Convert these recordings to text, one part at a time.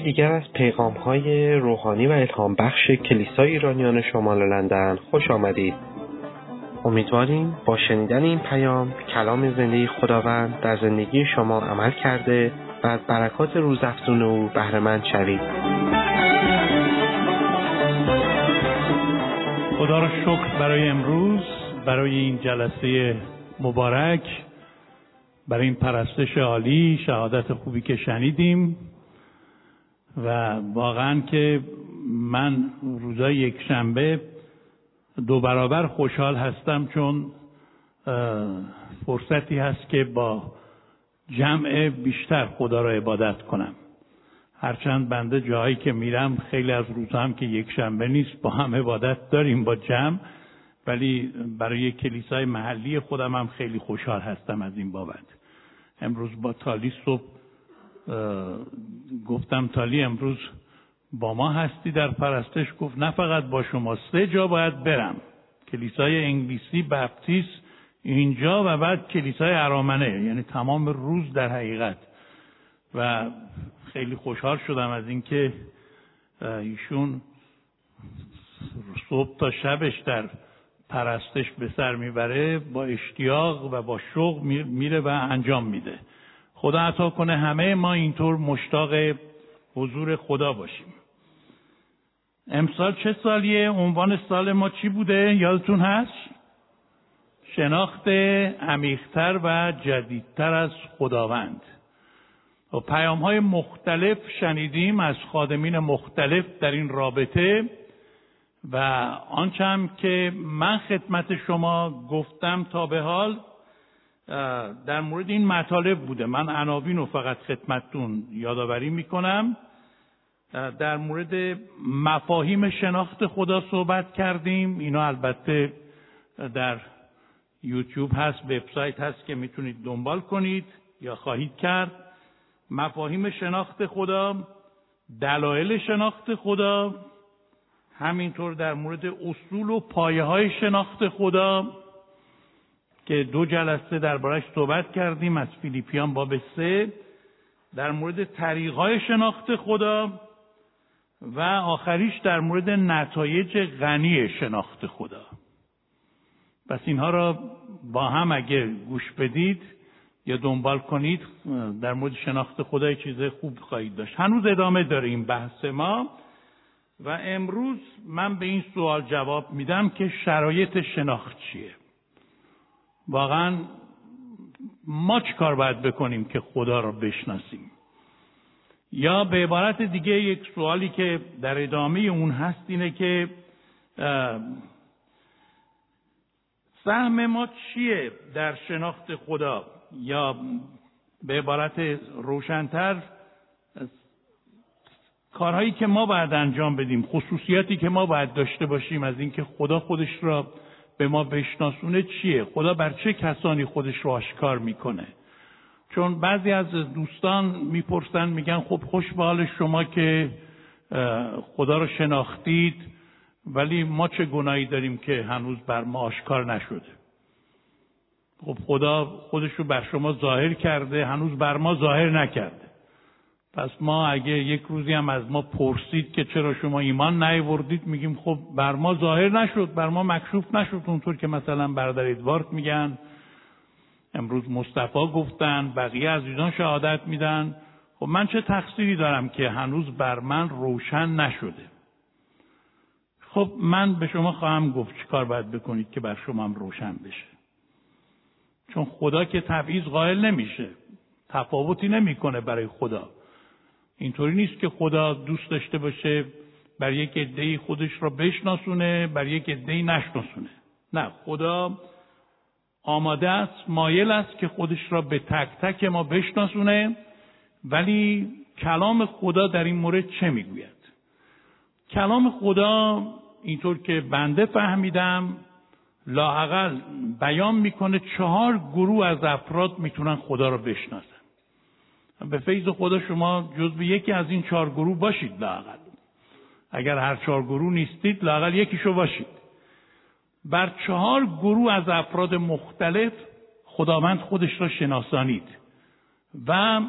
یکی دیگر از پیغام های روحانی و الهام بخش کلیسای ایرانیان شمال لندن خوش آمدید. امیدواریم با شنیدن این پیام کلام زندگی خداوند در زندگی شما عمل کرده و از برکات روزافزون او بهرهمند شوید. خدا را شکر برای امروز برای این جلسه مبارک برای این پرستش عالی شهادت خوبی که شنیدیم و واقعا که من روزای یک شنبه دو برابر خوشحال هستم چون فرصتی هست که با جمع بیشتر خدا را عبادت کنم. هرچند بنده جایی که میرم خیلی از روزها هم که یک شنبه نیست با هم عبادت داریم با جمع. ولی برای کلیسای محلی خودم هم خیلی خوشحال هستم از این بابت. امروز با تالی صبح گفتم تالی امروز با ما هستی در پرستش. گفت نه فقط با شما سه جا باید برم. کلیسای انگلیسی بپتیست اینجا و بعد کلیسای ارامنه. یعنی تمام روز در حقیقت. و خیلی خوشحال شدم از اینکه ایشون صبح تا شبش در پرستش به سر می‌بره با اشتیاق و با شوق میره و انجام میده. خدا عطا کنه همه ما اینطور مشتاق حضور خدا باشیم. امسال چه سالیه؟ عنوان سال ما چی بوده؟ یادتون هست؟ شناخت عمیقتر و جدیدتر از خداوند. و پیام های مختلف شنیدیم از خادمین مختلف در این رابطه و آنچه هم که من خدمت شما گفتم تا به حال در مورد این مطالب بوده. من عناوین رو فقط خدمتتون یادآوری می‌کنم. در مورد مفاهیم شناخت خدا صحبت کردیم. اینا البته در یوتیوب هست وبسایت هست که می‌تونید دنبال کنید یا خواهید کرد. مفاهیم شناخت خدا دلایل شناخت خدا همینطور در مورد اصول و پایه های شناخت خدا. که دو جلسه دربارش صحبت کردیم از فیلیپیان باب سه در مورد طریق های شناخت خدا و آخریش در مورد نتایج غنی شناخت خدا. پس اینها را با هم اگر گوش بدید یا دنبال کنید در مورد شناخت خدا چیز خوب خواهید داشت. هنوز ادامه داره این بحث ما و امروز من به این سوال جواب میدم که شرایط شناخت چیه. واقعا ما چی کار باید بکنیم که خدا را بشناسیم؟ یا به عبارت دیگه یک سوالی که در ادامه اون هست اینه که سهم ما چیه در شناخت خدا؟ یا به عبارت روشنتر کارهایی که ما باید انجام بدیم خصوصیاتی که ما باید داشته باشیم از اینکه خدا خودش را به ما بشناسونه چیه؟ خدا بر چه کسانی خودش را آشکار می‌کنه؟ چون بعضی از دوستان می‌پرسن میگن خب خوش به حال شما که خدا رو شناختید ولی ما چه گناهی داریم که هنوز بر ما آشکار نشده؟ خب خدا خودش رو بر شما ظاهر کرده هنوز بر ما ظاهر نکرده. پس ما اگه یک روزی هم از ما پرسید که چرا شما ایمان نیوردید میگیم خب بر ما ظاهر نشد بر ما مکشوف نشد. اونطور که مثلا برادر ادوارد میگن امروز مصطفی گفتن بقیه عزیزان شهادت میدن. خب من چه تقصیری دارم که هنوز بر من روشن نشده؟ خب من به شما خواهم گفت چیکار باید بکنید که بر شما هم روشن بشه. چون خدا که تبعیض قائل نمیشه تفاوتی نمی‌کنه برای خدا. اینطوری نیست که خدا دوست داشته باشه بر یک عدهای خودش را بشناسونه بر یک عدهای نشناسونه. نه خدا آماده است مایل است که خودش را به تک تک ما بشناسونه ولی کلام خدا در این مورد چه می‌گوید؟ کلام خدا اینطور که بنده فهمیدم لاقل بیان می‌کنه چهار گروه از افراد می‌تونن خدا را بشناسن. به فیض خدا شما جزو یکی از این چهار گروه باشید لاقل اگر هر چهار گروه نیستید لاقل یکیشو باشید. بر چهار گروه از افراد مختلف خداوند خودش را شناسانید. و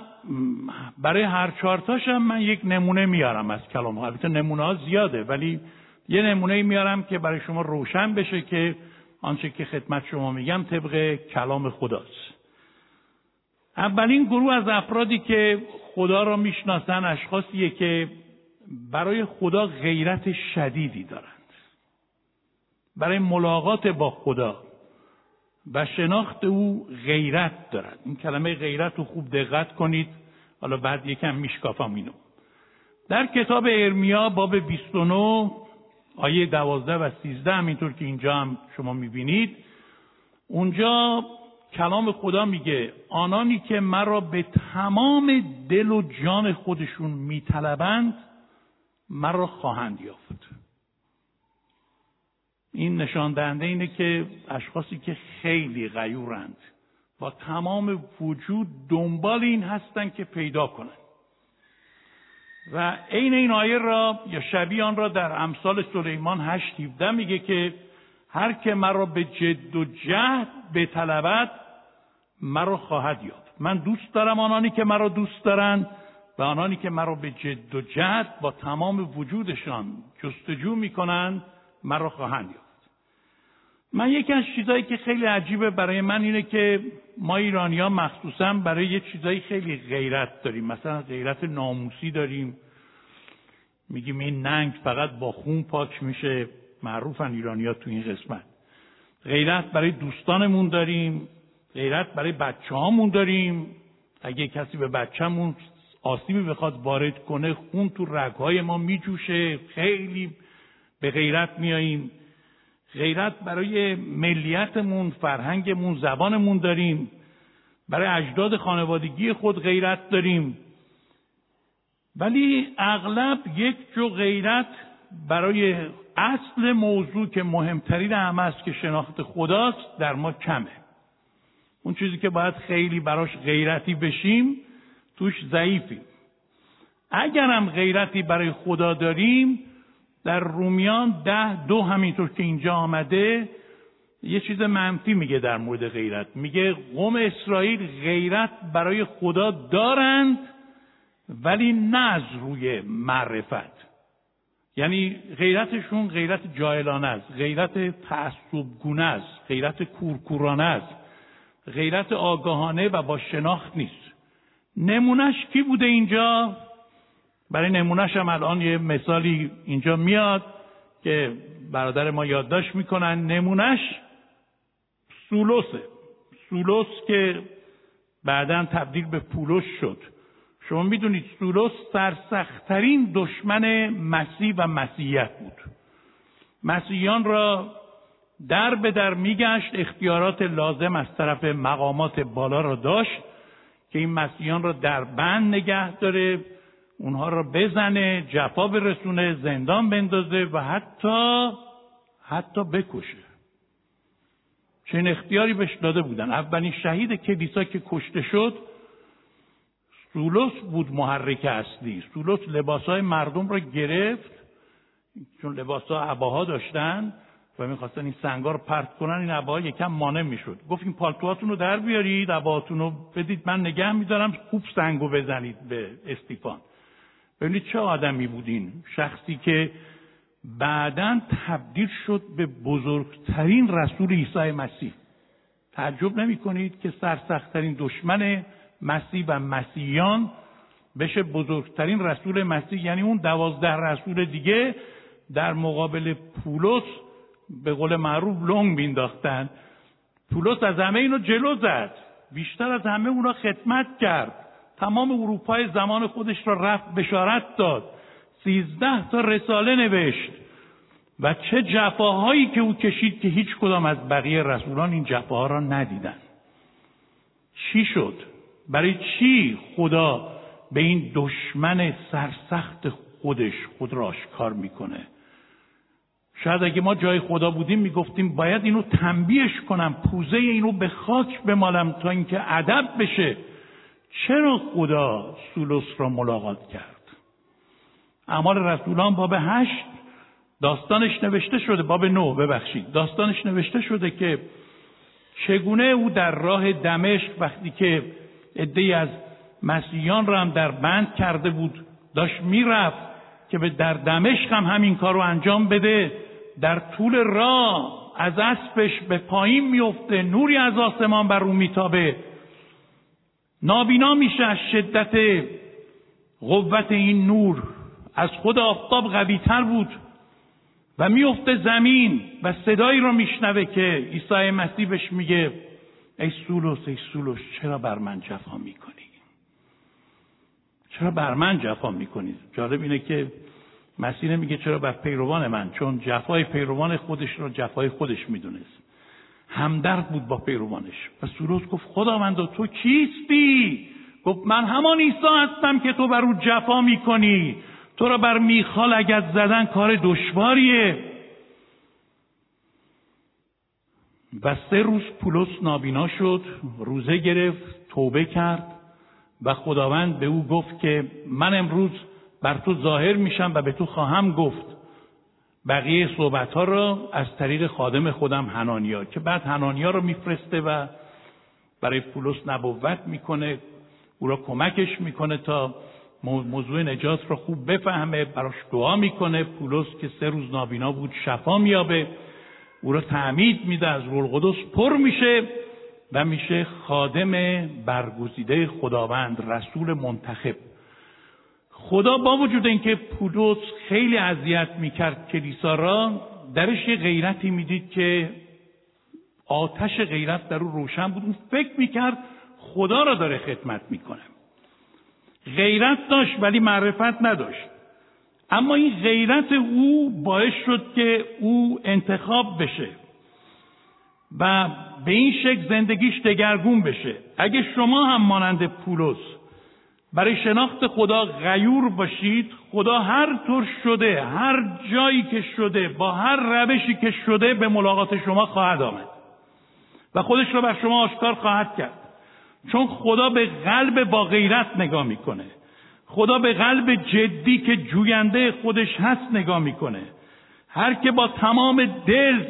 برای هر چهارتاش هم من یک نمونه میارم از کلام ها. البته نمونه ها زیاده ولی یه نمونه میارم که برای شما روشن بشه که آنچه که خدمت شما میگم طبق کلام خداست. اولین گروه از افرادی که خدا را می‌شناسن اشخاصیه که برای خدا غیرت شدیدی دارند. برای ملاقات با خدا و شناخت او غیرت دارد. این کلمه غیرت رو خوب دقت کنید. حالا بعد یکم میشکافم اینو. در کتاب ارمیا باب 29 آیه 12 و 13 همینطور که اینجا هم شما می‌بینید اونجا کلام خدا میگه آنانی که مرا به تمام دل و جان خودشون میطلبند مرا خواهند یافت. این نشان دهنده اینه که اشخاصی که خیلی غیورند با تمام وجود دنبال این هستند که پیدا کنند و عین این آیه را یا شبیه آن را در امثال سلیمان هشت هیوده میگه که هر که مرا به جد و جهد بطلبد مرا خواهد یافت. من دوست دارم آنانی که مرا دوست دارند و آنانی که مرا به جد و جهد با تمام وجودشان جستجو می‌کنند مرا خواهند یافت. من یکی از چیزهایی که خیلی عجیبه برای من اینه که ما ایرانی مخصوصا برای یه چیزایی خیلی غیرت داریم. مثلا غیرت ناموسی داریم. میگیم این ننگ فقط با خون پاک میشه. معروفن ایرانی ها تو این قسمت. غیرت برای دوستانمون داریم. غیرت برای بچه هامون داریم. اگه کسی به بچهمون آسیبی بخواد وارد کنه خون تو رگهای ما میجوشه. خیلی به غیرت میاییم. غیرت برای ملیتمون فرهنگمون زبانمون داریم. برای اجداد خانوادگی خود غیرت داریم. ولی اغلب یک جو غیرت برای اصل موضوع که مهمترین همه است که شناخت خداست در ما کمه. اون چیزی که باید خیلی براش غیرتی بشیم توش ضعیفیم. اگرم غیرتی برای خدا داریم در رومیان ده دو همینطور که اینجا آمده یه چیز منفی میگه در مورد غیرت. میگه قوم اسرائیل غیرت برای خدا دارند ولی نه از روی معرفت. یعنی غیرتشون غیرت جاهلانه است غیرت تعصبگونه است غیرت کورکورانه است. غیرت آگاهانه و با شناخت نیست. نمونش کی بوده اینجا؟ برای نمونهش هم الان یه مثالی اینجا میاد که برادر ما یادداشت می‌کنن. نمونهش سولوسه. سولوس که بعدا تبدیل به پولس شد. شما می‌دونید سولوس سرسختترین دشمن مسیح و مسیحیت بود. مسیحیان را در به در میگشت اختیارات لازم از طرف مقامات بالا را داشت که این مسیحیان را در بند نگه داره اونها را بزنه جفا برسونه زندان بندازه و حتی حتی بکشه. چنین اختیاری بهش داده بودن. اولین شهید کلیسا که کشته شد سولوس بود محرک اصلی. سولوس لباسهای مردم را گرفت چون لباسها عباها داشتن. و می‌خواستن این سنگا رو پرت کنن این عباها یکم مانع می‌شد. گفت این پالتوهاتون رو در بیارید عباهاتون رو بدید. من نگه میدارم خوب سنگو بزنید به استیفان. ببینید چه آدمی بودین. شخصی که بعدا تبدیل شد به بزرگترین رسول عیسی مسیح. تعجب نمی کنید که سرسختترین دشمن مسیح و مسیحیان بشه بزرگترین رسول مسیح؟ یعنی اون دوازده رسول دیگه در مقابل پولس به قول معروف لنگ مینداختن پولس از همه اینو جلو زد. بیشتر از همه اونا خدمت کرد. تمام اروپای زمان خودش را رفت بشارت داد. سیزده تا رساله نوشت. و چه جفاهایی که او کشید که هیچ کدام از بقیه رسولان این جفاها را ندیدن. چی شد؟ برای چی خدا به این دشمن سرسخت خودش خود را آشکار می‌کنه؟ شاید اگه ما جای خدا بودیم می‌گفتیم باید اینو تنبیهش کنم پوزه اینو به خاک بمالم تا اینکه ادب بشه. چرا خدا سولوس را ملاقات کرد؟ اعمال رسولان باب هشت داستانش نوشته شده باب نو ببخشید. داستانش نوشته شده که چگونه او در راه دمشق وقتی که عدهای از مسیحیان را هم در بند کرده بود داشت می‌رفت که به در دمشق هم همین کار رو انجام بده. در طول راه از اسبش به پایین میفته نوری از آسمان بر او میتابه. نابینا میشه از شدت قوت این نور. از خود آفتاب قوی تر بود و میفته زمین و صدایی رو میشنوه که عیسی مسیح بهش میگه ای سولوس ای سولوس چرا بر من جفا می‌کنی؟ چرا بر من جفا می‌کنید جالب اینه که مسیح میگه چرا بر پیروان من؟ چون جفای پیروان خودش رو جفای خودش می‌دونست. همدرد بود با پیروانش. و سولوس گفت خداوند تو کیستی؟ گفت من همان عیسی هستم که تو بر او جفا می‌کنی. تو را بر میخال اگر زدن کار دشواریه. و سه روز پولس نابینا شد روزه گرفت توبه کرد و خداوند به او گفت که من امروز بر تو ظاهر میشم و به تو خواهم گفت. بقیه صحبت ها را از طریق خادم خودم هنانیا که بعد هنانیا رو میفرسته و برای پولس نبوت می‌کنه او را کمکش می‌کنه تا موضوع نجات رو خوب بفهمه براش دعا می‌کنه. پولس که سه روز نابینا بود شفا میابه او را تعمید میده از روح القدس پر میشه و میشه خادم برگزیده خداوند رسول منتخب. خدا با وجود اینکه پولس خیلی اذیت می‌کرد کلیسا را درش یه غیرتی می‌دید که آتش غیرت در او روشن بود. اون فکر می‌کرد خدا را داره خدمت می‌کنه. غیرت داشت ولی معرفت نداشت. اما این غیرت او باعث شد که او انتخاب بشه و به این شکل زندگیش دگرگون بشه. اگه شما هم مانند پولس برای شناخت خدا غیور باشید. خدا هر طور شده هر جایی که شده با هر روشی که شده به ملاقات شما خواهد آمد. و خودش را بر شما آشکار خواهد کرد. چون خدا به قلب با غیرت نگاه می‌کنه. خدا به قلب جدی که جوینده خودش هست نگاه می‌کنه. هر که با تمام دل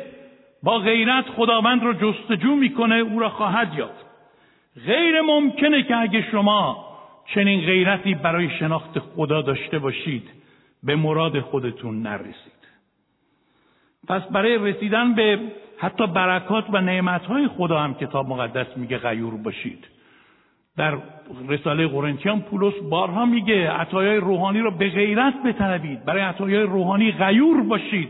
با غیرت خداوند را جستجو می‌کنه او را خواهد یافت. غیر ممکنه که اگه شما چنین غیرتی برای شناخت خدا داشته باشید به مراد خودتون نرسید. پس برای رسیدن به حتی برکات و نعمتهای خدا هم کتاب مقدس میگه غیور باشید. در رساله قرنتیان پولس بارها میگه عطایای روحانی را به غیرت بطلبید برای عطایای روحانی غیور باشید.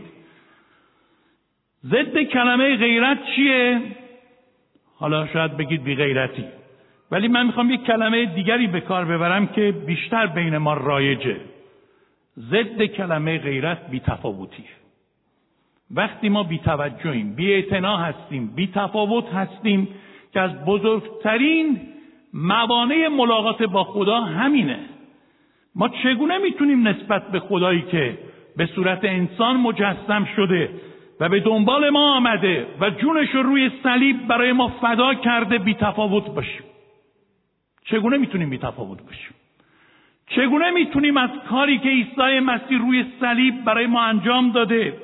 ضد کلمه غیرت چیه؟ حالا شاید بگید بی غیرتی. ولی من می‌خوام یک کلمه دیگری به کار ببرم که بیشتر بین ما رایجه. ضد کلمه غیرت بی تفاوتیه وقتی ما بی توجهیم بی هستیم بی تفاوت هستیم که از بزرگترین موانع ملاقات با خدا همینه. ما چگونه می‌تونیم نسبت به خدایی که به صورت انسان مجسم شده و به دنبال ما آمده و جونش رو روی صلیب برای ما فدا کرده بی تفاوت باشیم؟ چگونه می‌تونیم بی تفاوت باشیم چگونه می‌تونیم از کاری که عیسی مسیح روی صلیب برای ما انجام داده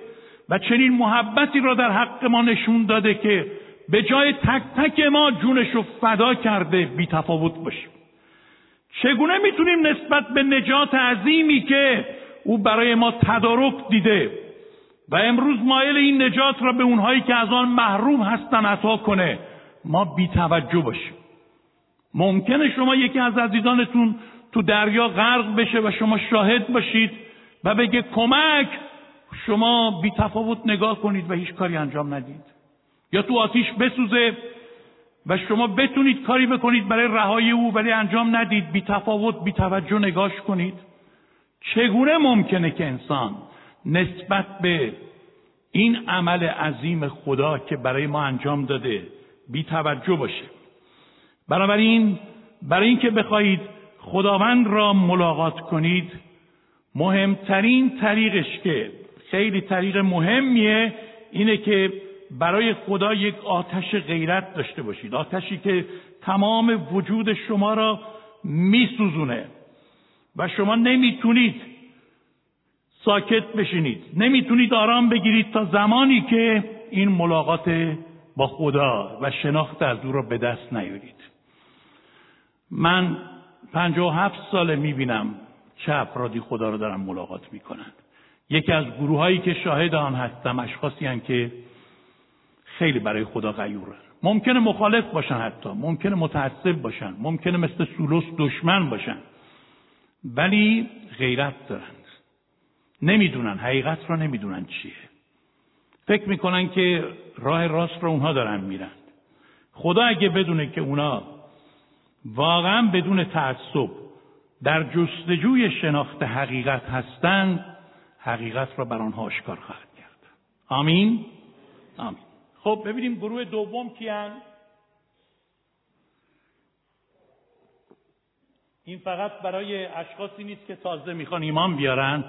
و چنین محبتی را در حق ما نشون داده که به جای تک تک ما جونش رو فدا کرده بی تفاوت باشیم؟ چگونه می‌تونیم نسبت به نجات عظیمی که او برای ما تدارک دیده و امروز مایل این نجات را به اونهایی که از آن محروم هستن عطا کنه ما بی توجه باشیم؟ ممکنه شما یکی از عزیزانتون تو دریا غرق بشه و شما شاهد باشید و بگه کمک شما بی تفاوت نگاه کنید و هیچ کاری انجام ندید. یا تو آتیش بسوزه و شما بتونید کاری بکنید برای رهایی او ولی انجام ندید بی تفاوت بی توجه نگاش کنید. چگونه ممکنه که انسان نسبت به این عمل عظیم خدا که برای ما انجام داده بی توجه باشه؟ بنابراین برای اینکه بخواهید خداوند را ملاقات کنید مهمترین طریقش که خیلی طریق مهمیه اینه که برای خدا یک آتش غیرت داشته باشید. آتشی که تمام وجود شما را میسوزونه و شما نمی‌تونید ساکت بشینید. نمی‌تونید آرام بگیرید تا زمانی که این ملاقات با خدا و شناخت از او را به دست نیارید. من پنجاه و هفت ساله می‌بینم چه افرادی خدا رو دارن ملاقات می‌کنن. یکی از گروه هایی که شاهد آن هستم اشخاصی هم که خیلی برای خدا غیورن ممکنه مخالف باشن حتی ممکنه متعصب باشن ممکنه مثل سولوس دشمن باشن ولی غیرت دارن. نمی‌دونن حقیقت رو نمی‌دونن چیه. فکر می‌کنن که راه راست رو اونها دارن میرن. خدا اگه بدونه که اونا واقعا بدون تعصب در جستجوی شناخت حقیقت هستند حقیقت را بر آنها آشکار خواهد کرد. آمین؟ آمین. خب ببینیم گروه دوم کیان این فقط برای اشخاصی نیست که تازه می‌خوان ایمان بیارن.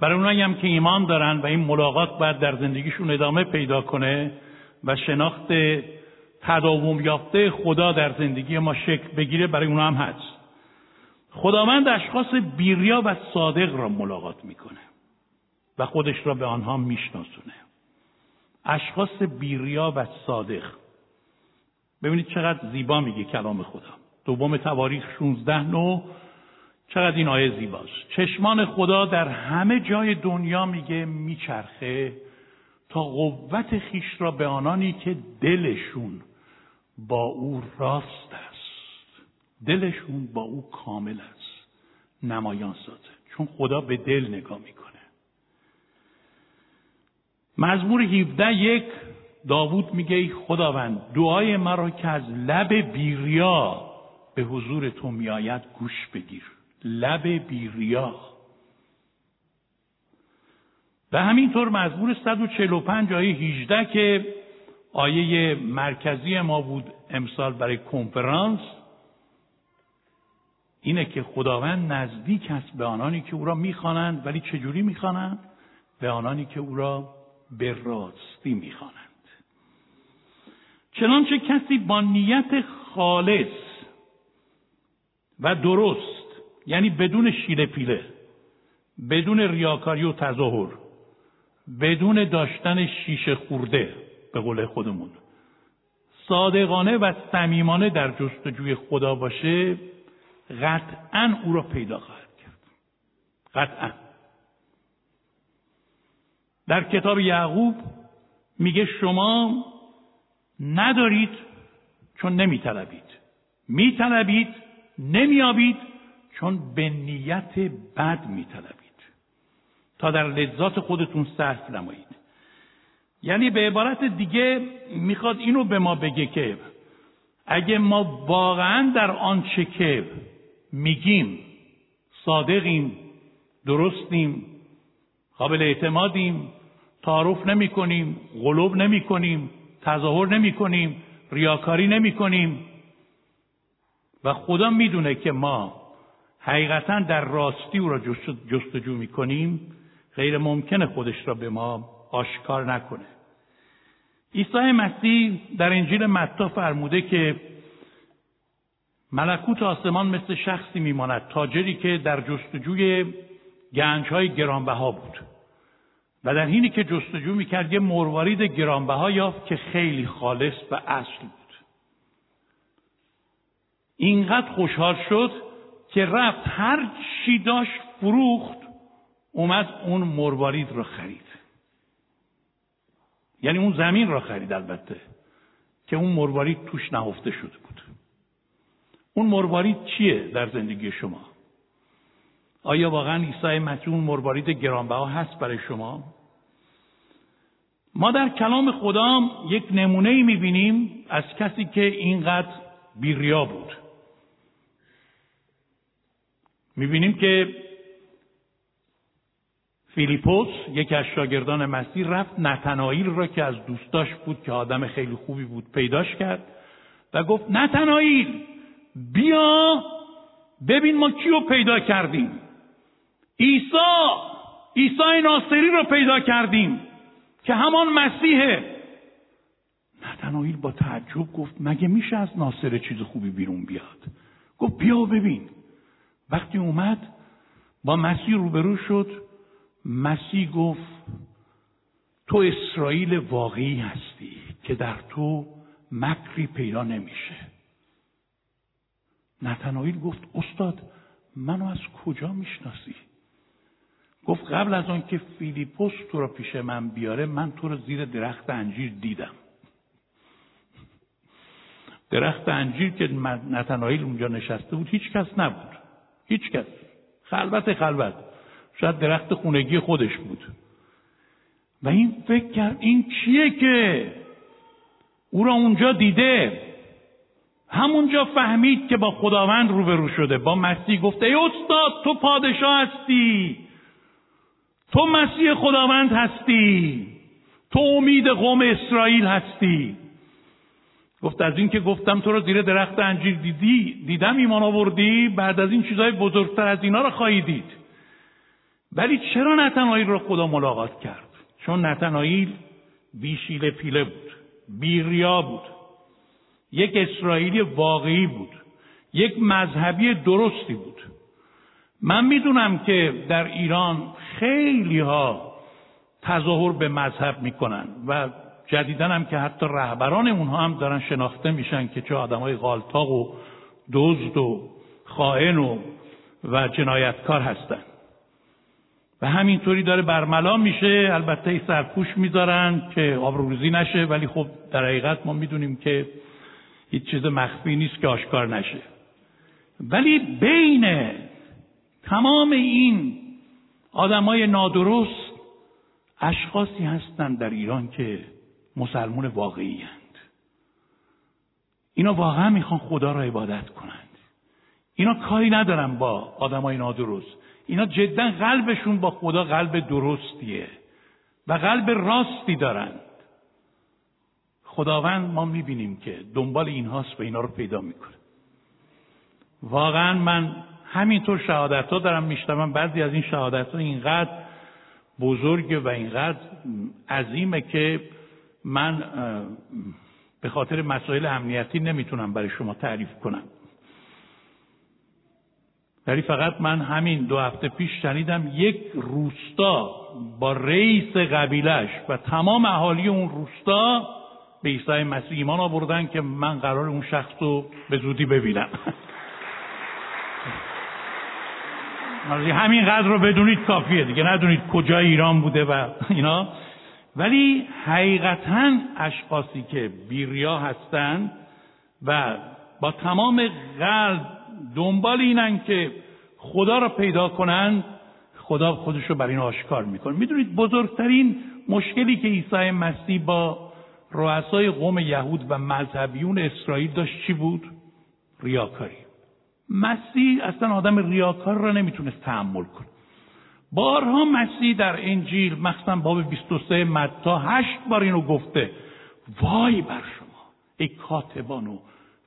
برای اونایی هم که ایمان دارن و این ملاقات باید در زندگیشون ادامه پیدا کنه و شناخت تداوم یافته خدا در زندگی ما شکل بگیره برای اونا هم هست. خداوند اشخاص بیریا و صادق را ملاقات می‌کنه و خودش را به آنها میشناسونه. اشخاص بیریا و صادق. ببینید چقدر زیبا میگه کلام خدا. دوم تواریخ 16 نو. چقدر این آیه زیباست. چشمان خدا در همه جای دنیا میگه میچرخه تا قوت خیش را به آنانی که دلشون با او راست است. دلشون با او کامل است. نمایان سازه. چون خدا به دل نگاه می‌کنه. مزمور 17 یک داوود میگه ای خداوند دعای مرا که از لب بیریا به حضور تو میآید گوش بگیر. لب بیریا. و همینطور مزمور 145 آیه 18 که آیه مرکزی ما بود امسال برای کنفرانس. اینه که خداوند نزدیک است به آنانی که او را می‌خوانند ولی چجوری می‌خوانند؟ به آنانی که او را به راستی می‌خوانند. چنانچه کسی با نیت خالص و درست یعنی بدون شیله پیله بدون ریاکاری و تظاهر بدون داشتن شیشه خورده به قول خودمون. صادقانه و صمیمانه در جستجوی خدا باشه قطعا او را پیدا خواهد کرد. قطعا. در کتاب یعقوب میگه شما ندارید چون نمیطلبید. میطلبید نمیابید چون به نیت بد میطلبید. تا در لذات خودتون صرف نمایید. یعنی به عبارت دیگه می‌خواد اینو به ما بگه که اگه ما واقعا در آنچه که میگیم صادقیم درستیم قابل اعتمادیم تعارف نمی کنیم غلوب نمی کنیم تظاهر نمی کنیم ریاکاری نمی کنیم و خدا می‌دونه که ما حقیقتا در راستی او را جستجو می کنیم غیر ممکنه خودش را به ما آشکار نکنه. عیسی مسیح در انجیل متا فرموده که ملکوت آسمان مثل شخصی میماند تاجری که در جستجوی گنجهای گرانبها بود. و در حینی که جستجو می‌کرد یه مروارید گرانبها یافت که خیلی خالص و اصل بود. اینقدر خوشحال شد که رفت هر چی داشت فروخت اومد اون مروارید رو خرید. یعنی اون زمین را خرید البته که اون مروارید توش نهفته شده بود. اون مروارید چیه در زندگی شما؟ آیا واقعا عیسی مسیح اون مروارید گرانبها هست برای شما؟ ما در کلام خدا یک نمونه ای می‌بینیم از کسی که اینقدر بیریا بود. می‌بینیم که فیلیپوس یکی از شاگردان مسیح رفت نتنائیل را که از دوستاش بود که آدم خیلی خوبی بود پیداش کرد و گفت نتنائیل بیا ببین ما کیو پیدا کردیم. عیسی عیسی ناصری رو پیدا کردیم که همان مسیحه. نتنائیل با تعجب گفت مگه میشه از ناصر چیز خوبی بیرون بیاد؟ گفت بیا ببین. وقتی اومد با مسیح روبرو شد. مسیح گفت تو اسرائیل واقعی هستی که در تو مکری پیدا نمیشه. نتنایل گفت استاد منو از کجا می‌شناسی؟ گفت قبل از آن که فیلیپوس تو رو پیش من بیاره من تو رو زیر درخت انجیر دیدم. درخت انجیر که نتنایل اونجا نشسته بود هیچ کس نبود. هیچ کس. خلوت خلوت. شاید درخت خونگی خودش بود. و این فکر کرد این چیه که او را اونجا دیده؟ همونجا فهمید که با خداوند روبرو شده. با مسیح گفته ای استاد تو پادشاه هستی. تو مسیح خداوند هستی. تو امید قوم اسرائیل هستی. گفت از این که گفتم تو رو زیر درخت انجیر دیدی دیدم ایمان آوردی بعد از این چیزهای بزرگتر از اینا رو خواهی دید. ولی چرا نتنایل رو خدا ملاقات کرد؟ چون نتنایل بیشیل پیله بود بیریا بود. یک اسرائیلی واقعی بود. یک مذهبی درستی بود. من می‌دونم که در ایران خیلی ها تظاهر به مذهب می‌کنن و جدیدن هم که حتی رهبران اونها هم دارن شناخته میشن که چه های غالتاق و دزد و خائن و و جنایتکار هستن. و همینطوری داره برملا میشه. البته سرپوش می‌ذارن که آبروریزی نشه ولی خب در حقیقت ما می‌دونیم که هیچ چیز مخفی نیست که آشکار نشه. ولی بین تمام این آدمای نادرست اشخاصی هستند در ایران که مسلمون واقعی هند. اینا واقعا می‌خوان خدا را عبادت کنند. اینا کاری ندارن با آدمای نادرست. اینا جدا قلبشون با خدا قلب درستیه و قلب راستی دارند. خداوند ما می‌بینیم که دنبال این هاست و اینا رو پیدا می‌کنه. واقعا من همینطور شهادت ها دارم میشتم بعضی از این شهادت ها اینقدر بزرگه و اینقدر عظیمه که من به خاطر مسائل امنیتی نمی‌تونم برای شما تعریف کنم. ولی فقط من همین دو هفته پیش شنیدم یک روستا با رئیس قبیلش و تمام اهالی اون روستا به عیسی مسیح ایمان آوردن که من قرار اون شخص رو به زودی ببینم. همین قدر رو بدونید کافیه دیگه. ندونید کجا ایران بوده و اینا. ولی حقیقتا اشخاصی که بیریا هستند و با تمام قلب دنبال اینن که خدا را پیدا کنند خدا خودش رو برای این آشکار می‌کنه. می‌دونید بزرگترین مشکلی که عیسی مسیح با رؤسای قوم یهود و مذهبیون اسرائیل داشت چی بود؟ ریاکاری. مسیح اصلا آدم ریاکار را نمی‌تونست تحمل کنه. بارها مسیح در انجیل مخصوصا باب 23 متا هشت بار اینو گفته وای بر شما ای کاتبان و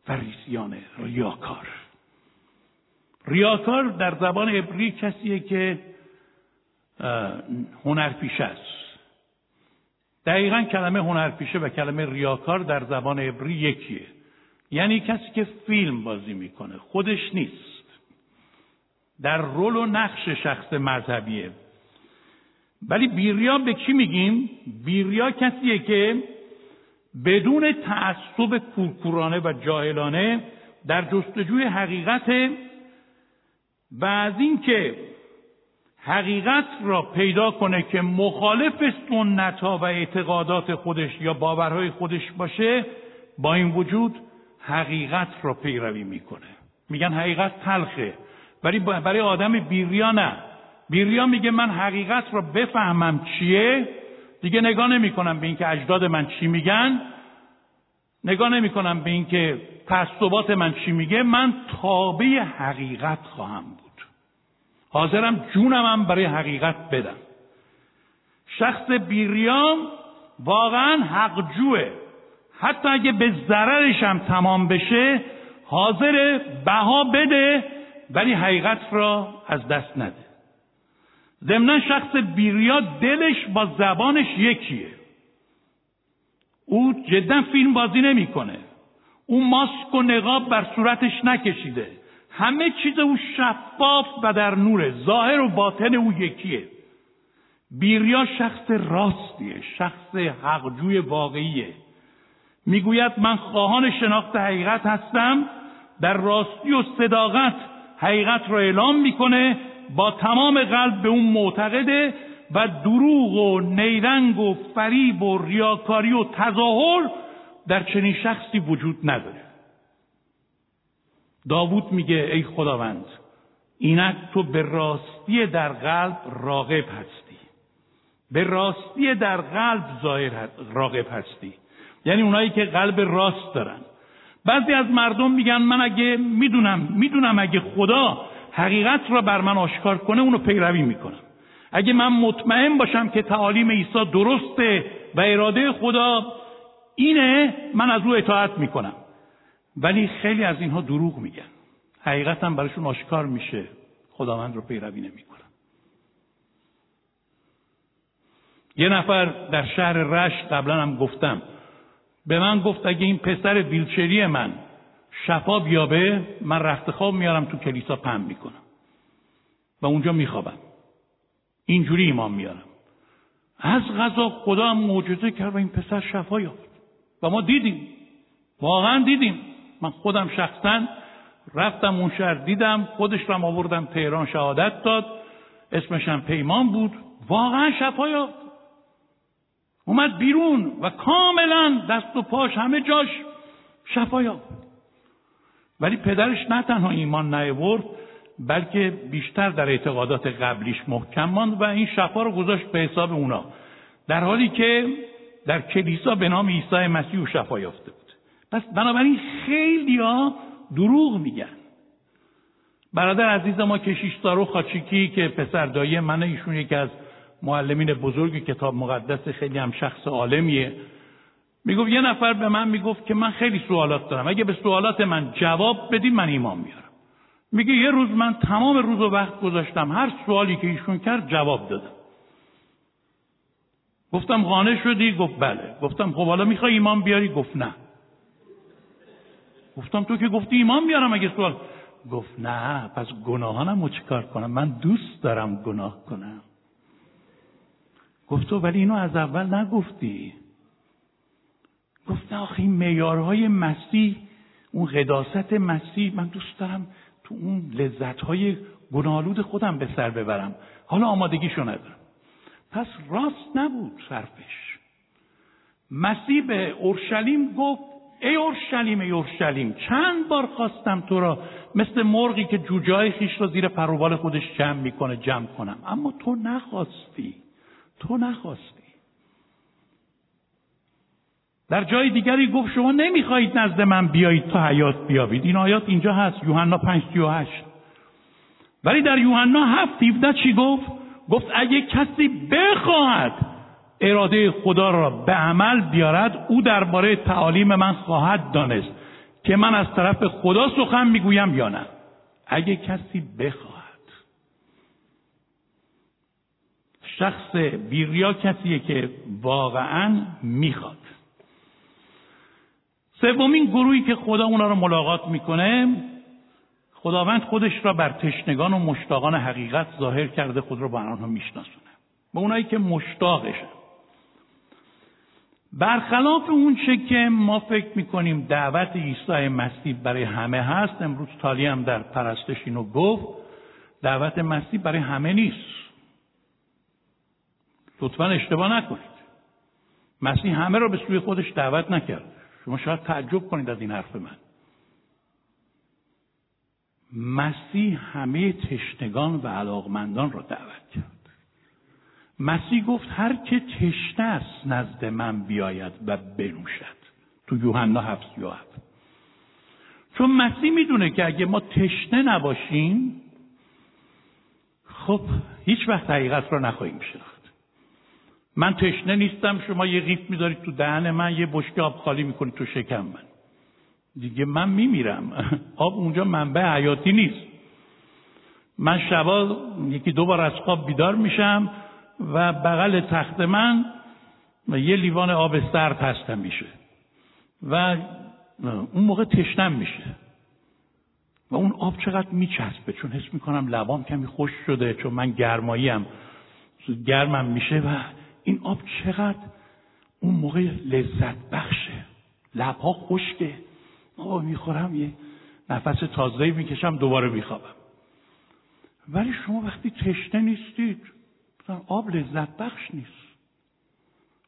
فریسیان ریاکار. ریاکار در زبان عبری کسیه که هنرپیش است. دقیقا کلمه هنرپیشه و کلمه ریاکار در زبان عبری یکیه. یعنی کسی که فیلم بازی می‌کنه خودش نیست. در رول و نقش شخص مذهبیه. ولی بیریا به کی میگیم؟ بیریا کسیه که بدون تعصب کورکورانه و جاهلانه در جستجوی حقیقت و از اینکه حقیقت را پیدا کنه که مخالف سنت ها و اعتقادات خودش یا باورهای خودش باشه با این وجود حقیقت را پیروی می‌کنه. میگن حقیقت تلخه. ولی برای آدم بیریا نه. بیریا میگه من حقیقت را بفهمم چیه؟ دیگه نگاه نمی کنم به اینکه اجداد من چی میگن. نگاه نمی کنم به اینکه تعصبات من چی میگه. من تابع حقیقت خواهم بود. حاضرم جونمم برای حقیقت بدم. شخص بیریام واقعا حقجوه حتی اگه به ضررش هم تمام بشه حاضر بها بده ولی حقیقت را از دست نده. ضمنا شخص بیریا دلش با زبانش یکیه. او جدا فیلم بازی نمی‌کنه. او ماسک و نقاب بر صورتش نکشیده. همه چیز او شفاف و در نوره ظاهر و باطن او یکیه. بیریا شخص راستیه شخص حقجوی واقعیه. می‌گوید من خواهان شناخت حقیقت هستم. در راستی و صداقت حقیقت را اعلام می‌کنه. با تمام قلب به اون معتقده. و دروغ و نیرنگ و فریب و ریاکاری و تظاهر در چنین شخصی وجود نداره. داوود میگه ای خداوند اینک تو به راستی در قلب راغب هستی. به راستی در قلب ظاهر راغب هستی. یعنی اونایی که قلب راست دارن. بعضی از مردم میگن من اگه می‌دونم می‌دونم اگه خدا حقیقت را بر من آشکار کنه اونو پیروی می‌کنم. اگه من مطمئن باشم که تعالیم عیسی درسته و اراده خدا اینه من از او اطاعت می‌کنم. ولی خیلی از اینها دروغ میگن. حقیقتا براشون آشکار میشه. خداوند رو پیروی نمی‌کنم. یه نفر در شهر رش قبلا هم گفتم به من گفت اگه این پسر ویلچری من شفا بیابه من رخت خواب میارم تو کلیسا پم می‌کنم و اونجا میخوابم. اینجوری ایمان میارم. از غذا خدا هم معجزه کرد و این پسر شفا یافت. و ما دیدیم. واقعا دیدیم. من خودم شخصا رفتم اون شهر دیدم خودش رو آوردم تهران شهادت داد. اسمش هم پیمان بود. واقعا شفا یافت. اومد بیرون و کاملا دست و پاش همه جاش شفا یافت. ولی پدرش نه تنها ایمان نیاورد بلکه بیشتر در اعتقادات قبلیش محکم ماند و این شفا رو گذاشت به حساب اونا. در حالی که در کلیسا به نام عیسی مسیح او شفا یافته بود. پس بنابراین خیلی ها دروغ میگن. برادر عزیز ما کشیش دارو خاچیکی که پسر دایی من ایشون یکی از معلمین بزرگ کتاب مقدس خیلی هم شخص عالمیه. می‌گفت یه نفر به من می‌گفت که من خیلی سوالات دارم. اگه به سوالات من جواب بدی من ایمان میارم. میگه یه روز من تمام روز و وقت گذاشتم هر سوالی که ایشون کرد جواب دادم. گفتم قانع شدی؟ گفت بله. گفتم خب حالا می‌خوای ایمان بیاری؟ گفت نه. گفتم تو که گفتی ایمان بیارم اگه سوال. گفت نه پس گناهانم رو چیکار کنم؟ من دوست دارم گناه کنم. گفت تو ولی اینو از اول نگفتی. گفت نه آخه این میارهای مسیح اون قداست مسیح من دوست دارم تو اون لذت های گناهالود خودم به سر ببرم. حالا آمادگیشو ندارم. پس راست نبود صرفش مسیح به اورشلیم گفت ای اورشلیم ای اورشلیم چند بار خواستم تو را مثل مرغی که جوجه خیش را زیر پروبال خودش جمع می‌کنه جمع کنم. اما تو نخواستی. تو نخواستی. در جای دیگری گفت شما نمی‌خواهید نزد من بیایید تا حیات بیابید. این آیات اینجا هست یوحنا 5:38 ولی در یوحنا 7 چی گفت؟ گفت اگه کسی بخواهد اراده خدا را به عمل بیارد او درباره تعالیم من خواهد دانست که من از طرف خدا سخن می‌گویم یا نه. اگه کسی بخواهد. شخص بیریا کسیه که واقعا می‌خواد. سومین گروهی که خدا اونا رو ملاقات می‌کنه خداوند خودش را بر تشنگان و مشتاقان حقیقت ظاهر کرده خود رو بر آنها میشناسونه. به اونایی که مشتاقشه. برخلاف اون چه که ما فکر می‌کنیم دعوت عیسی مسیح برای همه هست امروز تالی هم در پرستش اینو گفت دعوت مسیح برای همه نیست. لطفا اشتباه نکنید. مسیح همه را به سوی خودش دعوت نکرد شما شاید تعجب کنید از این حرف من. مسیح همه تشنگان و علاقمندان را دعوت کرد. مسیح گفت هر که تشنه است نزد من بیاید و بنوشد. تو یوحنا هفت هفت. چون مسیح می‌دونه که اگه ما تشنه نباشیم خب هیچ وقت حقیقت را نخواهیم شناخت. من تشنه نیستم شما یه قیف می‌ذارید تو دهن من یه بشکه آب خالی می‌کنید تو شکم من. دیگه من میمیرم. آب اونجا منبع حیاتی نیست. من شبا یکی دو بار از خواب بیدار میشم و بغل تخت من یه لیوان آب سرد هستم میشه. و اون موقع تشنم میشه. و اون آب چقدر میچسبه؟ چون حس می‌کنم لبام کمی خوش شده چون من گرماییم. گرمم میشه و این آب چقدر اون موقع لذت بخشه. لبها خشکه. آب می‌خورم یه نفس تازه‌ای می‌کشم دوباره میخوابم. ولی شما وقتی تشنه نیستید آب لذت بخش نیست.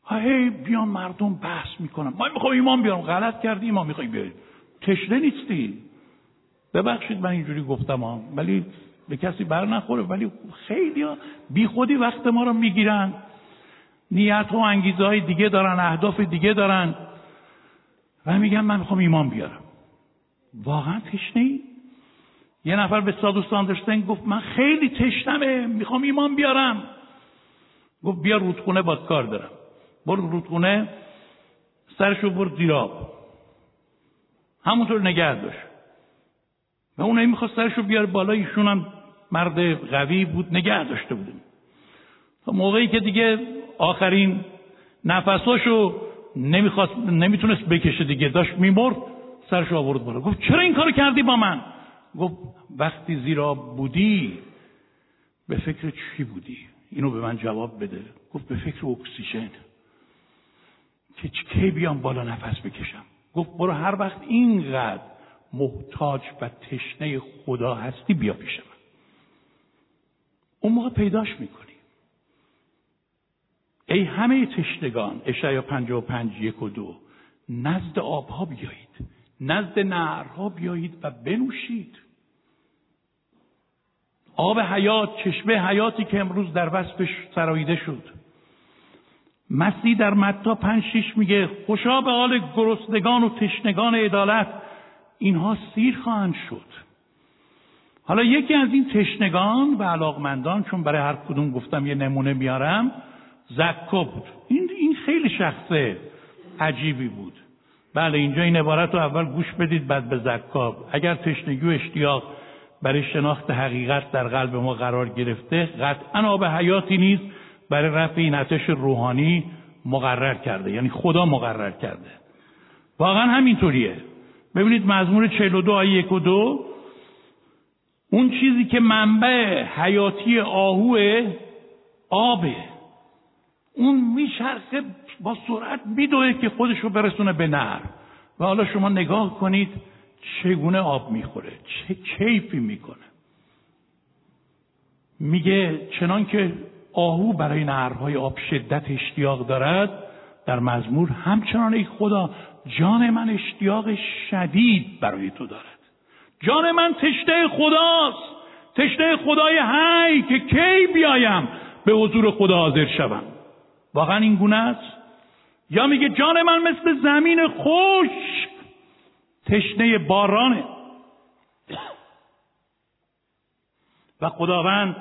هی بیان مردم بحث می‌کنن. ما می‌خوام ایمان بیارم. غلط کردی ایمان می‌خوای بیاری. تشنه نیستی. ببخشید من اینجوری گفتم ها. ولی به کسی بر نخوره. ولی خیلی بی خودی وقت ما رو می‌گیرن. نیت و انگیزه های دیگه دارن اهداف دیگه دارن. و میگن من می‌خوام ایمان بیارم. واقعا تشنه ای یه نفر به سادوستان داشتن گفت من خیلی تشنمه می‌خوام ایمان بیارم. گفت بیا رودخونه باد کار دارم. برد رودخونه سرشو برد زیراب. همونطور نگه داشت. و اون می‌خواست سرشو بیاره بالا ایشون هم مرد قوی بود نگه داشته بودیم. تا موقعی که دیگه آخرین نفساشو نمی‌خواست نمی‌تونست بکشه دیگه. داشت میمرد سرش آورد بالا. گفت چرا این کارو کردی با من؟ گفت وقتی زیرا بودی به فکر چی بودی؟ اینو به من جواب بده. گفت به فکر اکسیژن. که کی بیام بالا نفس بکشم؟ گفت برو هر وقت اینقدر محتاج و تشنه خدا هستی بیا پیش من. اون موقع پیداش می‌کنی. ای همه تشنگان اشعیا پنجاه و پنج یک و دو نزد آبها بیایید نزد نهرها بیایید و بنوشید. آب حیات چشمه حیاتی که امروز در وصفش سراییده شد. مسیح در متا پنج شیش میگه خوشا به حال گرسنگان و تشنگان عدالت اینها سیر خواهند شد. حالا یکی از این تشنگان و علاقمندان چون برای هر کدوم گفتم یه نمونه میارم زکا بود این, این خیلی شخص عجیبی بود. بله اینجا این عبارت رو اول گوش بدید بعد به زکا اگر تشنگی و اشتیاق برای شناخت حقیقت در قلب ما قرار گرفته قطعا آب حیاتی نیست برای رفع این آتش روحانی مقرر کرده. یعنی خدا مقرر کرده. واقعا همینطوریه. ببینید مزمور 42 آیه 1 و 2 اون چیزی که منبع حیاتی آهوه آبه. اون میچرخه با سرعت میدوه که خودش رو برسونه به نهر. و حالا شما نگاه کنید چگونه آب می‌خوره چه کیفی می‌کنه. میگه چنان که آهو برای نهرهای آب شدت اشتیاق دارد در مزمور همچنان ای خدا جان من اشتیاق شدید برای تو دارد. جان من تشته خداست تشته خدای هی که کی بیایم به حضور خدا حاضر شوم. واقعا این گونه است؟ یا میگه جان من مثل زمین خوش تشنه بارانه. و خداوند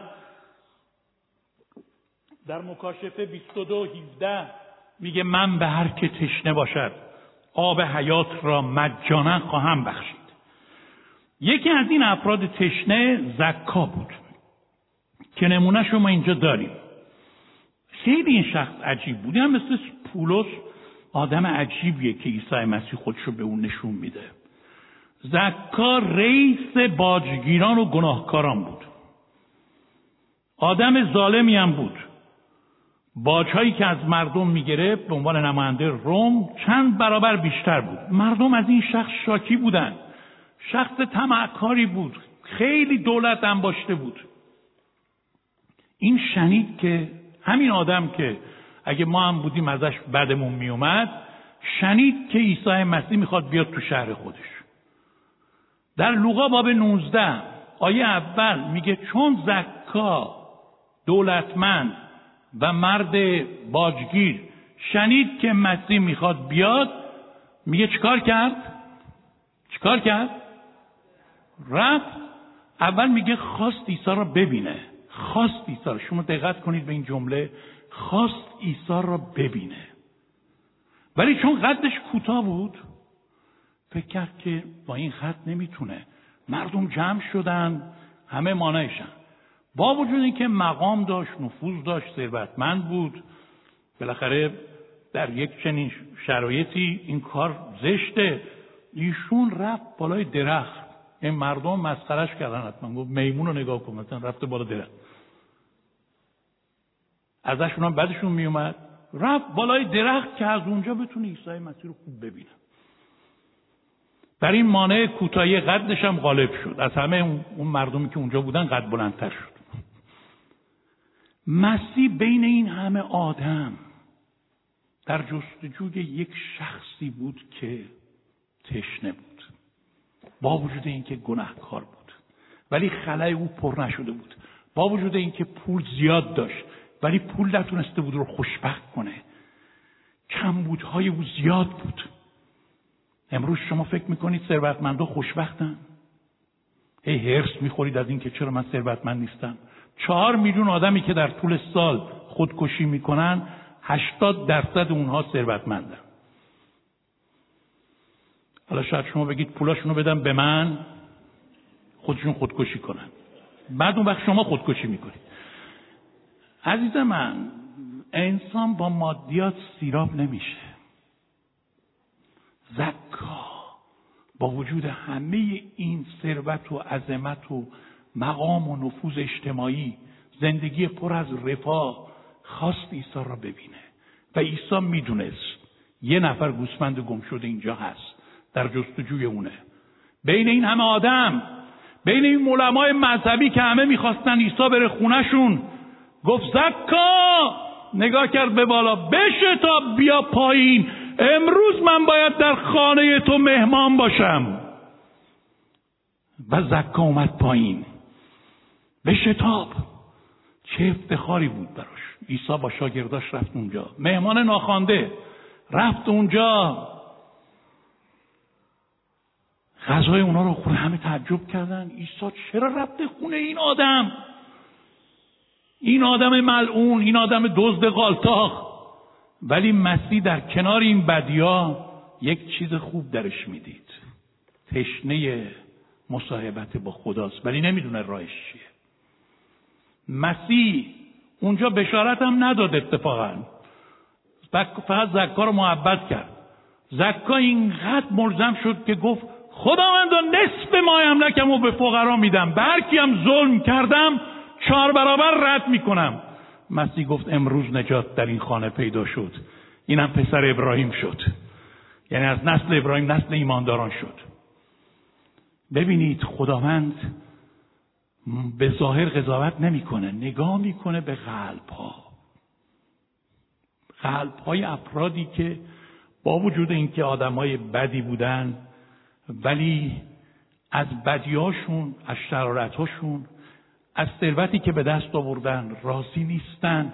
در مکاشفه 22 17 میگه من به هر که تشنه باشد آب حیات را مجانا خواهم بخشید. یکی از این افراد تشنه زکا بود که نمونه شما اینجا داریم. خیلی این شخص عجیب بود. هم مثل پولس آدم عجیبیه که عیسی مسیح خودش رو به اون نشون میده. زکا رئیس باجگیران و گناهکاران بود. آدم ظالمی هم بود. باجهایی که از مردم می‌گرفت به عنوان نماینده روم چند برابر بیشتر بود. مردم از این شخص شاکی بودند شخص تمعکاری بود. خیلی دولت انباشته بود. این شنید که همین آدم که اگه ما هم بودیم ازش بدمون میومد شنید که عیسی مسیح می‌خواد بیاد تو شهر خودش. در لوقا باب 19 آیه اول میگه چون زکا دولتمند و مرد باجگیر شنید که مسیح می‌خواد بیاد میگه چیکار کرد؟ چیکار کرد؟ رفت. اول میگه خواست عیسی را ببینه. خواست را. شما دقت کنید به این جمله. خواست عیسی را ببینه. ولی چون قدش کوتاه بود فکر کرد که با این خط نمی‌تونه. مردم جمع شدن همه مانعشن. با وجود اینکه مقام داشت نفوذ داشت ثروتمند بود بالاخره در یک چنین شرایطی این کار زشته. ایشون رفت بالای درخت. این مردم مسخرش کردن حتما. گفت میمون رو نگاه کن مثلا رفته بالا درخت. ازشون هم بعدشون میومد. رفت بالای درخت که از اونجا بتونه عیسی مسیح رو خوب ببینه. در این مانع کوتاهی قدش هم غالب شد. از همه اون مردمی که اونجا بودن قد بلندتر شد. مسیح بین این همه آدم در جستجوی یک شخصی بود که تشنه بود. با وجود اینکه گناهکار بود. ولی خلای او پر نشده بود. با وجود اینکه پول زیاد داشت. ولی پول نتونسته بود رو خوشبخت کنه. کمبودهای او زیاد بود. امروز شما فکر می‌کنید ثروتمندا خوشبختن؟ هی هرس می‌خورید از اینکه چرا من ثروتمند نیستم. چهار میلیون آدمی که در طول سال خودکشی می‌کنن هشتاد درصد اونها ثروتمندن. حالا شاید شما بگید پولاشون رو بدم به من خودشون خودکشی کنن. بعد اون وقت شما خودکشی می‌کنید. عزیز من انسان با مادیات سیراب نمیشه. زکا با وجود همه این ثروت و عظمت و مقام و نفوذ اجتماعی زندگی پر از رفاه خواست عیسی را ببینه. و عیسی می‌دونست یه نفر گوسفند گم شده اینجا هست در جستجوی اونه. بین این همه آدم بین این علمای مذهبی که همه می‌خواستن عیسی بره خونهشون گفت زکا نگاه کرد به بالا بشه تا بیا پایین. امروز من باید در خانه تو مهمان باشم. و زکا اومد پایین. به شتاب چه افتخاری بود براش. عیسی با شاگرداش رفت اونجا. مهمان ناخوانده. رفت اونجا. غذای اونا رو خونه همه تعجب کردن. عیسی چرا رفته خونه این آدم؟ این آدم ملعون این آدم دزد قالتاق ولی مسیح در کنار این بدیا یک چیز خوب درش می‌دید. تشنه مصاحبت با خداست. ولی نمی‌دونه راهش چیه. مسیح اونجا بشارت هم نداد اتفاقا. فقط زکا رو محبت کرد. زکا اینقدر ملزم شد که گفت خداوندا نصف مای املکم رو به فقرا میدم. برکی هم ظلم کردم چهار برابر رد می‌کنم. مسیح گفت امروز نجات در این خانه پیدا شد. اینم پسر ابراهیم شد. یعنی از نسل ابراهیم نسل ایمانداران شد. ببینید خداوند به ظاهر قضاوت نمی‌کنه نگاه می‌کنه به قلب ها قلب های افرادی که با وجود اینکه آدم های بدی بودن ولی از بدیاشون از شرارتهاشون از ثروتی که به دست آوردن راضی نیستن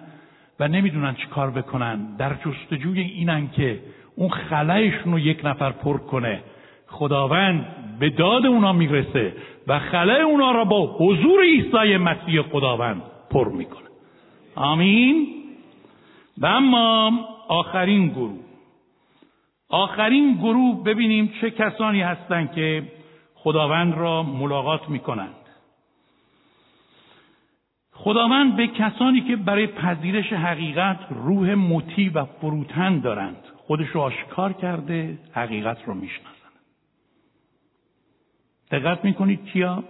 و نمی‌دونن چی کار بکنن. در جستجوی اینن که اون خلایشون رو یک نفر پر کنه. خداوند به داد اونا می‌رسه و خلای اونا را با حضور عیسی مسیح خداوند پر می‌کنه. آمین. و اما آخرین گروه. آخرین گروه ببینیم چه کسانی هستند که خداوند را ملاقات می‌کنند خداوند به کسانی که برای پذیرش حقیقت روح مطیع و فروتن دارند خودش رو آشکار کرده حقیقت رو می‌شناسند دقت می‌کنید کیا؟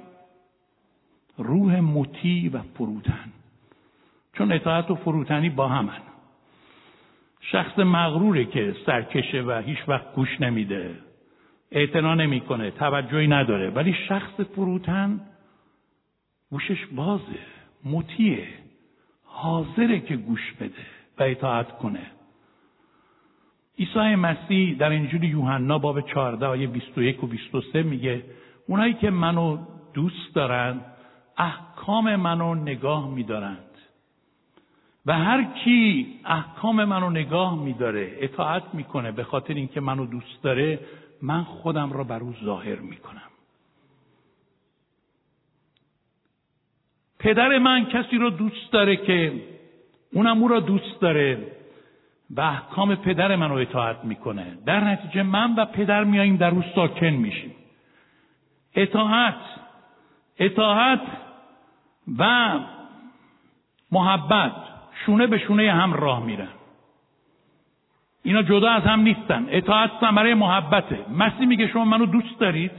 روح مطیع و فروتن. چون اطاعت و فروتنی با همن. شخص مغروره که سرکشه و هیچ وقت گوش نمیده. اعتنا نمی‌کنه توجهی نداره. ولی شخص فروتن گوشش بازه. مطیعه حاضره که گوش بده و اطاعت کنه. عیسی مسیح در انجیل یوحنا باب 14 آیه 21 و 23 میگه اونایی که منو دوست دارند احکام منو نگاه میدارند. و هر کی احکام منو نگاه میداره اطاعت می‌کنه به خاطر اینکه منو دوست داره من خودم را بر او ظاهر می‌کنم. پدر من کسی رو دوست داره که اونم او را دوست داره. و احکام پدر من رو اطاعت می‌کنه. در نتیجه من و پدر میاییم در او ساکن میشیم. اطاعت اطاعت و محبت شونه به شونه هم راه میرن اینا جدا از هم نیستن. اطاعت ثمره محبته. مسیح میگه شما منو دوست دارید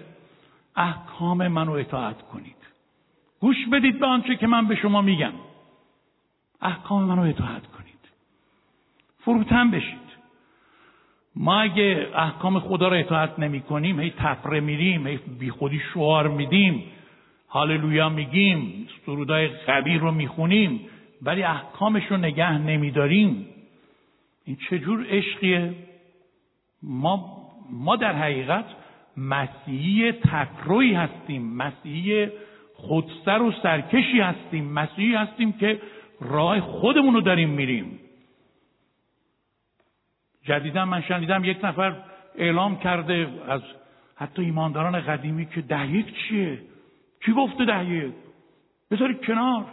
احکام منو اطاعت کنید. گوش بدید به آنچه که من به شما میگم. احکام منو اطاعت کنید. فروتن بشید. ما اگه احکام خدا رو اطاعت نمی کنیم هی تفره میریم هی بی خودی شعار میدیم هاللویا میگیم سرودای خبیر رو می‌خونیم ولی احکامش رو نگه نمیداریم. این چجور عشقیه؟ ما ما در حقیقت مسیحی تکروی هستیم مسیحی خودسر و سرکشی هستیم مسیحی هستیم که راه خودمون رو داریم میریم. جدیدا من شنیدم یک نفر اعلام کرده از حتی ایمانداران قدیمی که ده چیه؟ کی گفته ده یک بذارید کنار.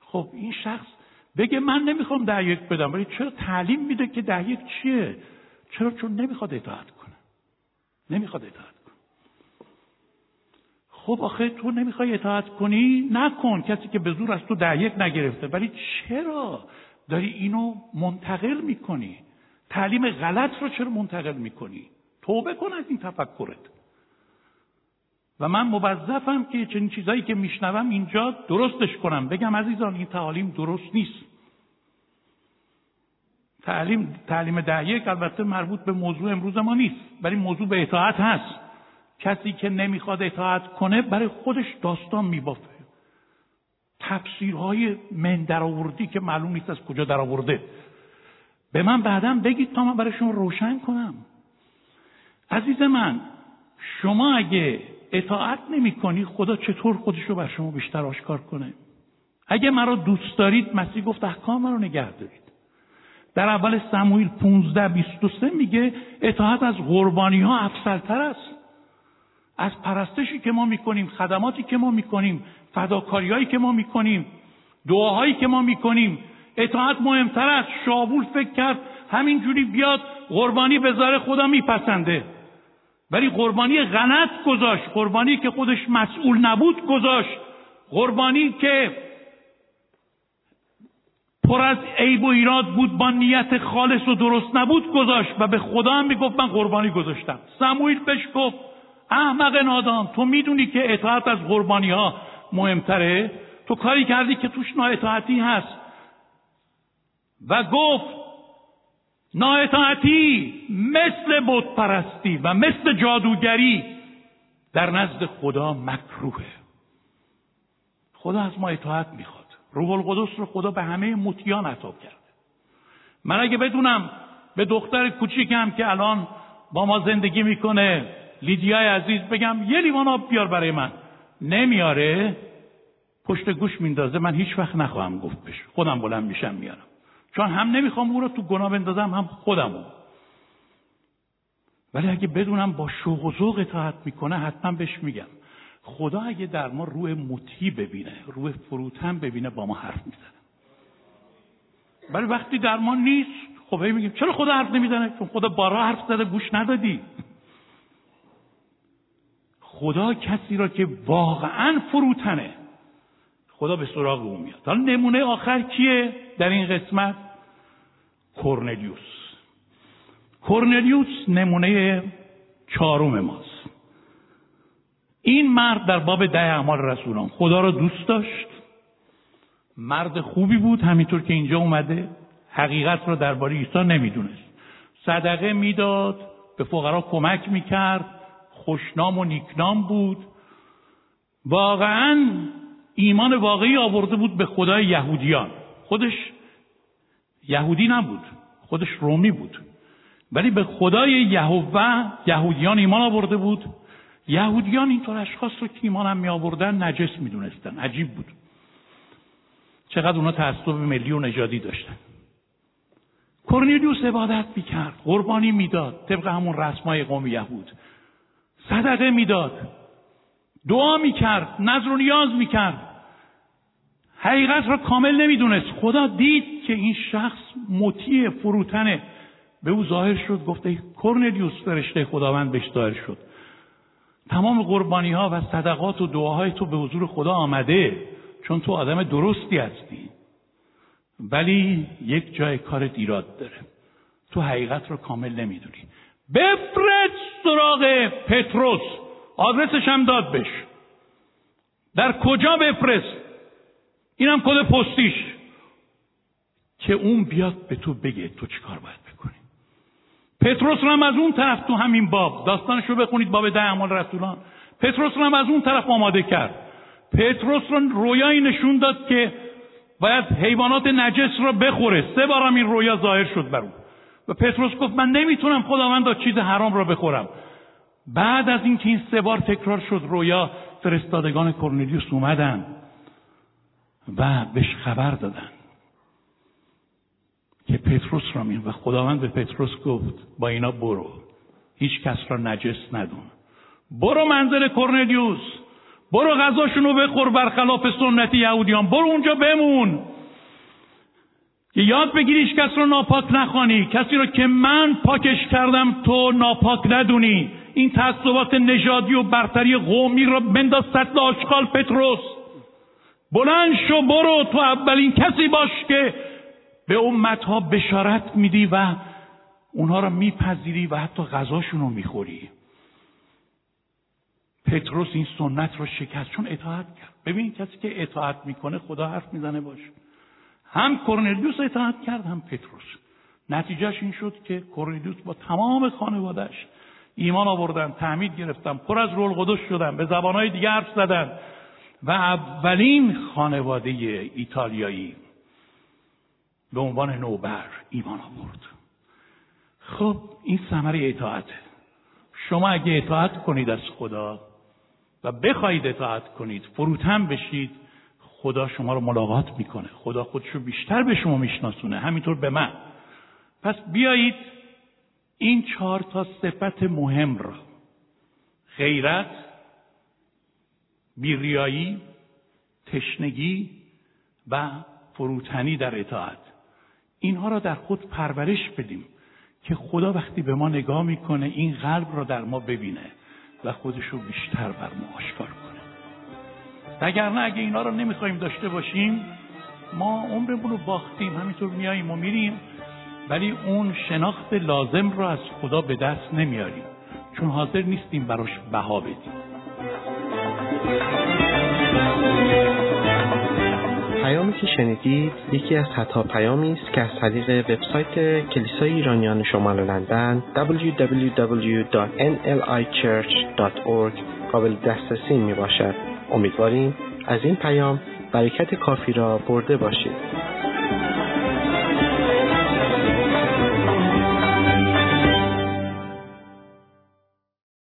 خب این شخص بگه من نمی‌خوام ده یک بدم ولی چرا تعلیم میده که ده یک چیه؟ چرا؟ چون نمی‌خواد اطاعت کنه. نمی‌خواد اطاعت خب آخه تو نمی‌خوای اطاعت کنی؟ نکن. کسی که به زور از تو ده یک نگرفته. ولی چرا داری اینو منتقل می‌کنی؟ تعلیم غلط رو چرا منتقل می‌کنی؟ توبه کن از این تفکرت. و من موظفم که چنین چیزایی که میشنوم اینجا درستش کنم. بگم عزیزان این تعالیم درست نیست. تعلیم تعلیم ده یک البته مربوط به موضوع امروز ما نیست. ولی موضوع به اطاعت هست. کسی که نمی‌خواد اطاعت کنه برای خودش داستان میبافه. تفسیرهای من درآوردی که معلوم نیست از کجا درآورده. به من بعدا بگید تا من برای شما روشن کنم. عزیز من شما اگه اطاعت نمی کنی خدا چطور خودش رو بر شما بیشتر آشکار کنه؟ اگه مرا دوست دارید مسیح گفت احکام مرا نگه دارید. در اول سموئیل 15 23 میگه اطاعت از قربانی ها افضلتر است. از پرستشی که ما می‌کنیم خدماتی که ما می‌کنیم فداکاریهایی که ما می‌کنیم دعاهایی که ما می‌کنیم اطاعت مهمتر است. شابول فکر کرد همینجوری بیاد قربانی به خدا میپسنده. ولی قربانی غلط گذاشت. قربانی که خودش مسئول نبود گذاشت. قربانی که پر از عیب و ایراد بود با نیت خالص و درست نبود گذاشت و به خدا هم می‌گفت من قربانی گذاشتم. سموئیل بهش گفت احمق نادان تو می‌دونی که اطاعت از قربانی ها مهمتره؟ تو کاری کردی که توش نااطاعتی هست. و گفت نااطاعتی مثل بت پرستی و مثل جادوگری در نزد خدا مکروهه. خدا از ما اطاعت می‌خواد. روح القدس رو خدا به همه مطیان عطا کرده. من اگه بدونم به دختر کوچیکم که الان با ما زندگی می‌کنه لیدیای عزیز بگم یه لیوان آب بیار برای من. نمیاره. پشت گوش میندازه. من هیچ وقت نخواهم گفت بشه خودم بلند میشم میارم. چون هم نمی‌خوام او رو تو گناه بندازم هم خودمو ولی اگه بدونم با شوق و ذوق اطاعت می‌کنه حتما بهش میگم. خدا اگه در ما روح مطیع ببینه روح فروتن ببینه با ما حرف می‌زنه. ولی وقتی در ما نیست خب هی میگیم چرا خدا حرف نمی‌زنه؟ چون خدا بارا حرف زده گوش ندادی. خدا کسی را که واقعا فروتنه. خدا به سراغ او میاد. حالا نمونه آخر کیه در این قسمت؟ کورنلیوس. کورنلیوس نمونه چهارم ماست. این مرد در باب ده اعمال رسولان. خدا را دوست داشت. مرد خوبی بود همینطور که اینجا اومده. حقیقت را درباره عیسی نمی‌دونست. صدقه می‌داد به فقرا کمک می‌کرد. خوشنام و نیکنام بود. واقعا ایمان واقعی آورده بود به خدای یهودیان. خودش یهودی نبود خودش رومی بود. ولی به خدای یهوه یهودیان ایمان آورده بود. یهودیان اینطور اشخاص رو که ایمان می آوردن نجس می دونستن عجیب بود. چقدر اونا تعصب ملی و نژادی داشتن. کرنیلیوس عبادت می‌کرد قربانی می‌داد. طبق همون رسمای قوم یهود. صدقه می‌داد. دعا می‌کرد نظر و نیاز می‌کرد. حقیقت را کامل نمی‌دونست. خدا دید که این شخص مطیع فروتنه. به او ظاهر شد گفته کرنلیوس فرشته خداوند بهش ظاهر شد. تمام قربانی ها و صدقات و دعاهای تو به حضور خدا آمده چون تو آدم درستی هستی. ولی یک جای کار دیراد داره. تو حقیقت رو کامل نمی‌دونی. بفرست سراغ پتروس. آدرسش هم داد بش در کجا بفرست؟ اینم کد پستیش. که اون بیاد به تو بگه تو چیکار باید بکنی. پتروس رو هم از اون طرف تو همین باب داستانش رو بخونید باب ده اعمال رسولان. پتروس رو هم از اون طرف آماده کرد. پتروس رو رویایی نشون داد که باید حیوانات نجس رو بخوره. سه بارم این رویا ظاهر شد بر اون. و پتروس گفت من نمی‌تونم خداوند چیز حرام را بخورم. بعد از اینکه این سه بار تکرار شد رویا فرستادگان کرنلیوس اومدن و بهش خبر دادن که پتروس را میان و خداوند به پتروس گفت با اینا برو. هیچ کس را نجس ندون. برو منزل کرنلیوس برو غذاشون رو بخور برخلاف سنت یهودیان. برو اونجا بمون. که یاد بگیری هیچ کس رو ناپاک نخوانی. کسی رو که من پاکش کردم تو ناپاک ندونی. این تعصبات نژادی و برتری قومی رو بنداز سطل آشغال پتروس. بلند شو برو. تو اولین کسی باش که به امتها بشارت میدی و اونها رو میپذیری و حتی غذاشون رو می‌خوری. پتروس این سنت رو شکست. چون اطاعت کرد. ببین کسی که اطاعت می‌کنه خدا حرف می‌زنه باش هم کرنلیوس اطاعت کرد هم پتروس. نتیجهش این شد که کرنلیوس با تمام خانوادهش ایمان آوردن تعمید گرفتن پر از رول قدس شدن به زبانهای دیگه حرف زدن. و اولین خانواده ایتالیایی به عنوان نوبر ایمان آورد. خب این ثمره اطاعته شما اگه اطاعت کنید از خدا و بخواهید اطاعت کنید فروتن بشید خدا شما رو ملاقات می‌کنه. خدا خودش رو بیشتر به شما میشناسونه. همینطور به من. پس بیایید این چهار تا صفت مهم را غیرت بیریایی تشنگی و فروتنی در اطاعت. اینها را در خود پرورش بدیم که خدا وقتی به ما نگاه می‌کنه این قلب را در ما ببینه و خودش رو بیشتر بر ما آشکار کنه. وگرنه اگه اینا رو نمی‌خوایم داشته باشیم ما عمرمون رو باختیم همینطور میاییم و میریم ولی اون شناخت لازم رو از خدا به دست نمیاریم چون حاضر نیستیم براش بها بدیم پیامی که شنیدید یکی از حتا پیامی است که از طریق وبسایت کلیسای ایرانیان شمال لندن www.nlichurch.org قابل دسترسی می باشد. امیدواریم از این پیام برکت کافی را برده باشید.